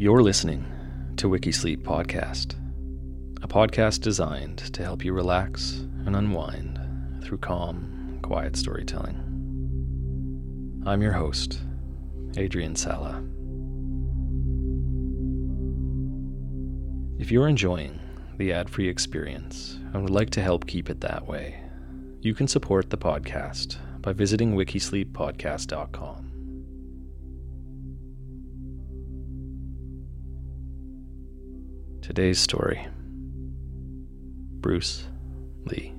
You're listening to Wikisleep Podcast, a podcast designed to help you relax and unwind through calm, quiet storytelling. I'm your host, Adrian Sala. If you're enjoying the ad free experience and would like to help keep it that way, you can support the podcast by visiting wikisleeppodcast.com. Today's story Bruce Lee.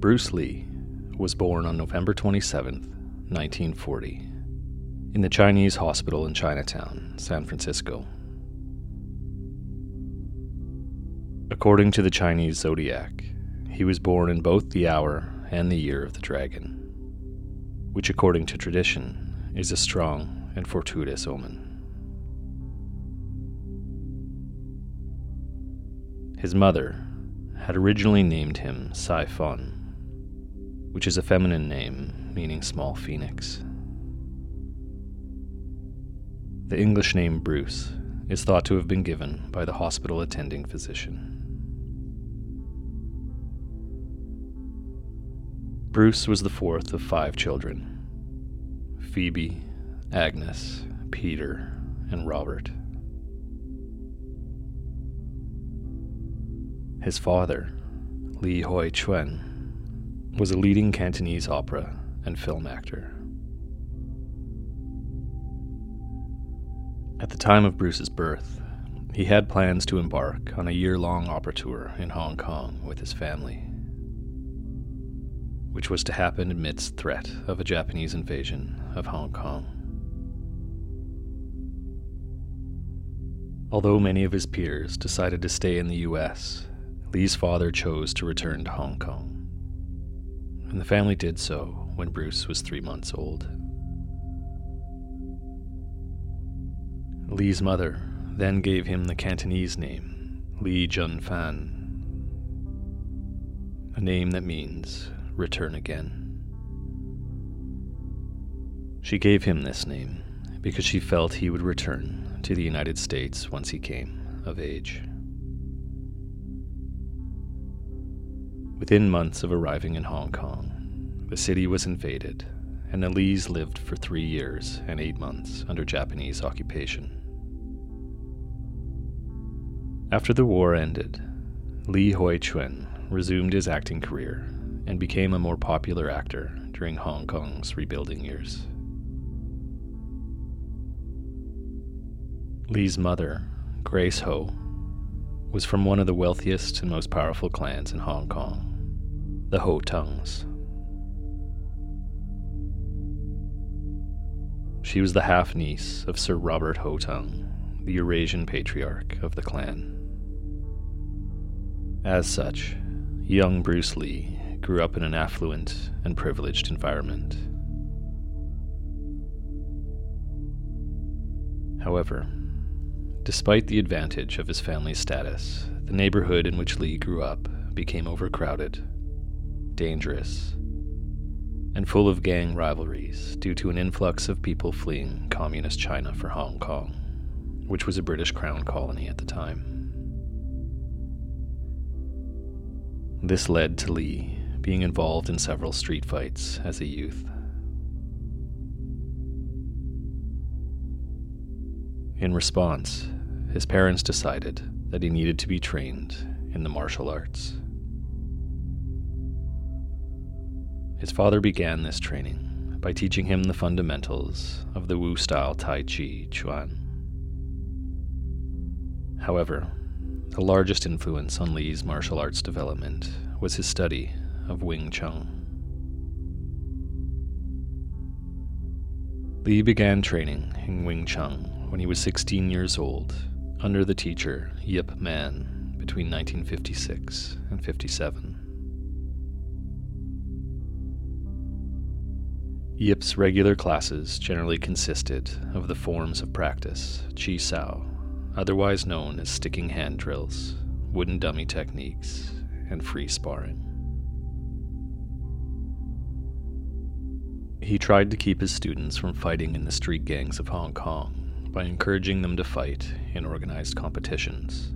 Bruce Lee was born on November 27, 1940, in the Chinese hospital in Chinatown, San Francisco. According to the Chinese zodiac, he was born in both the hour and the year of the dragon, which, according to tradition, is a strong and fortuitous omen. His mother had originally named him Fun, which is a feminine name meaning small phoenix. The English name Bruce is thought to have been given by the hospital attending physician. Bruce was the fourth of five children. Phoebe, Agnes, Peter, and Robert. His father, Li Hoi Chuen, was a leading Cantonese opera and film actor. At the time of Bruce's birth, he had plans to embark on a year long opera tour in Hong Kong with his family which was to happen amidst threat of a Japanese invasion of Hong Kong. Although many of his peers decided to stay in the US, Lee's father chose to return to Hong Kong. And the family did so when Bruce was three months old. Lee's mother then gave him the Cantonese name, Lee Jun Fan, a name that means return again. She gave him this name because she felt he would return to the United States once he came of age. Within months of arriving in Hong Kong, the city was invaded, and the Lees lived for three years and eight months under Japanese occupation. After the war ended, Li Hoi Chuen resumed his acting career and became a more popular actor during Hong Kong's rebuilding years. Lee's mother, Grace Ho, was from one of the wealthiest and most powerful clans in Hong Kong, the Ho Tungs. She was the half niece of Sir Robert Ho Tung, the Eurasian patriarch of the clan. As such, young Bruce Lee grew up in an affluent and privileged environment. However, despite the advantage of his family's status, the neighborhood in which Lee grew up became overcrowded, dangerous, and full of gang rivalries due to an influx of people fleeing communist China for Hong Kong, which was a British crown colony at the time. This led to Lee being involved in several street fights as a youth. In response, his parents decided that he needed to be trained in the martial arts. His father began this training by teaching him the fundamentals of the Wu style Tai Chi Chuan. However, the largest influence on Lee's martial arts development was his study of Wing Chun. Lee began training in Wing Chun when he was 16 years old under the teacher Yip Man between 1956 and 57. Yip's regular classes generally consisted of the forms of practice Chi Sao, otherwise known as sticking hand drills, wooden dummy techniques, and free sparring. He tried to keep his students from fighting in the street gangs of Hong Kong by encouraging them to fight in organized competitions.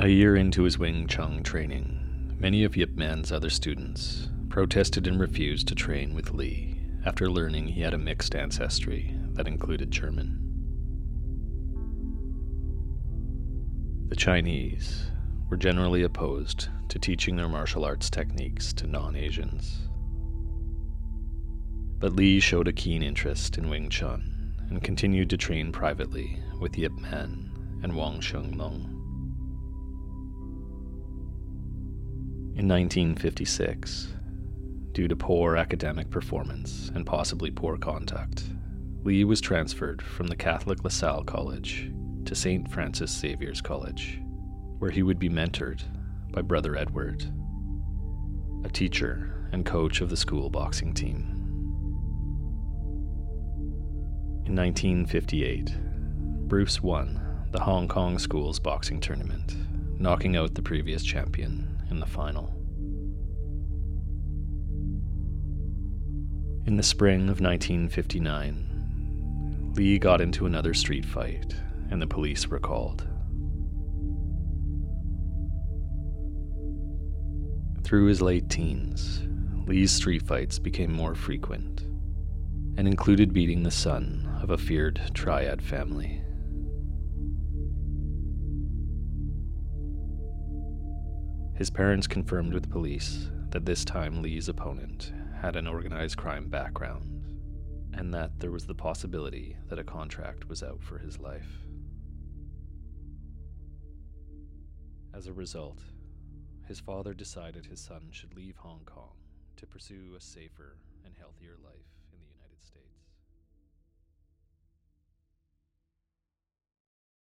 A year into his Wing Chun training, many of Yip Man's other students protested and refused to train with Lee after learning he had a mixed ancestry that included German. The Chinese were generally opposed to teaching their martial arts techniques to non Asians. But Lee showed a keen interest in Wing Chun and continued to train privately with Yip Man and Wong Shun Leung. In 1956, due to poor academic performance and possibly poor conduct, Lee was transferred from the Catholic LaSalle College to St. Francis Xavier's College, where he would be mentored by Brother Edward, a teacher and coach of the school boxing team. In 1958, Bruce won the Hong Kong Schools boxing tournament, knocking out the previous champion in the final. In the spring of 1959, Lee got into another street fight and the police were called. Through his late teens, Lee's street fights became more frequent and included beating the son of a feared triad family. His parents confirmed with police that this time Lee's opponent had an organized crime background and that there was the possibility that a contract was out for his life. As a result, his father decided his son should leave Hong Kong to pursue a safer and healthier life in the United States.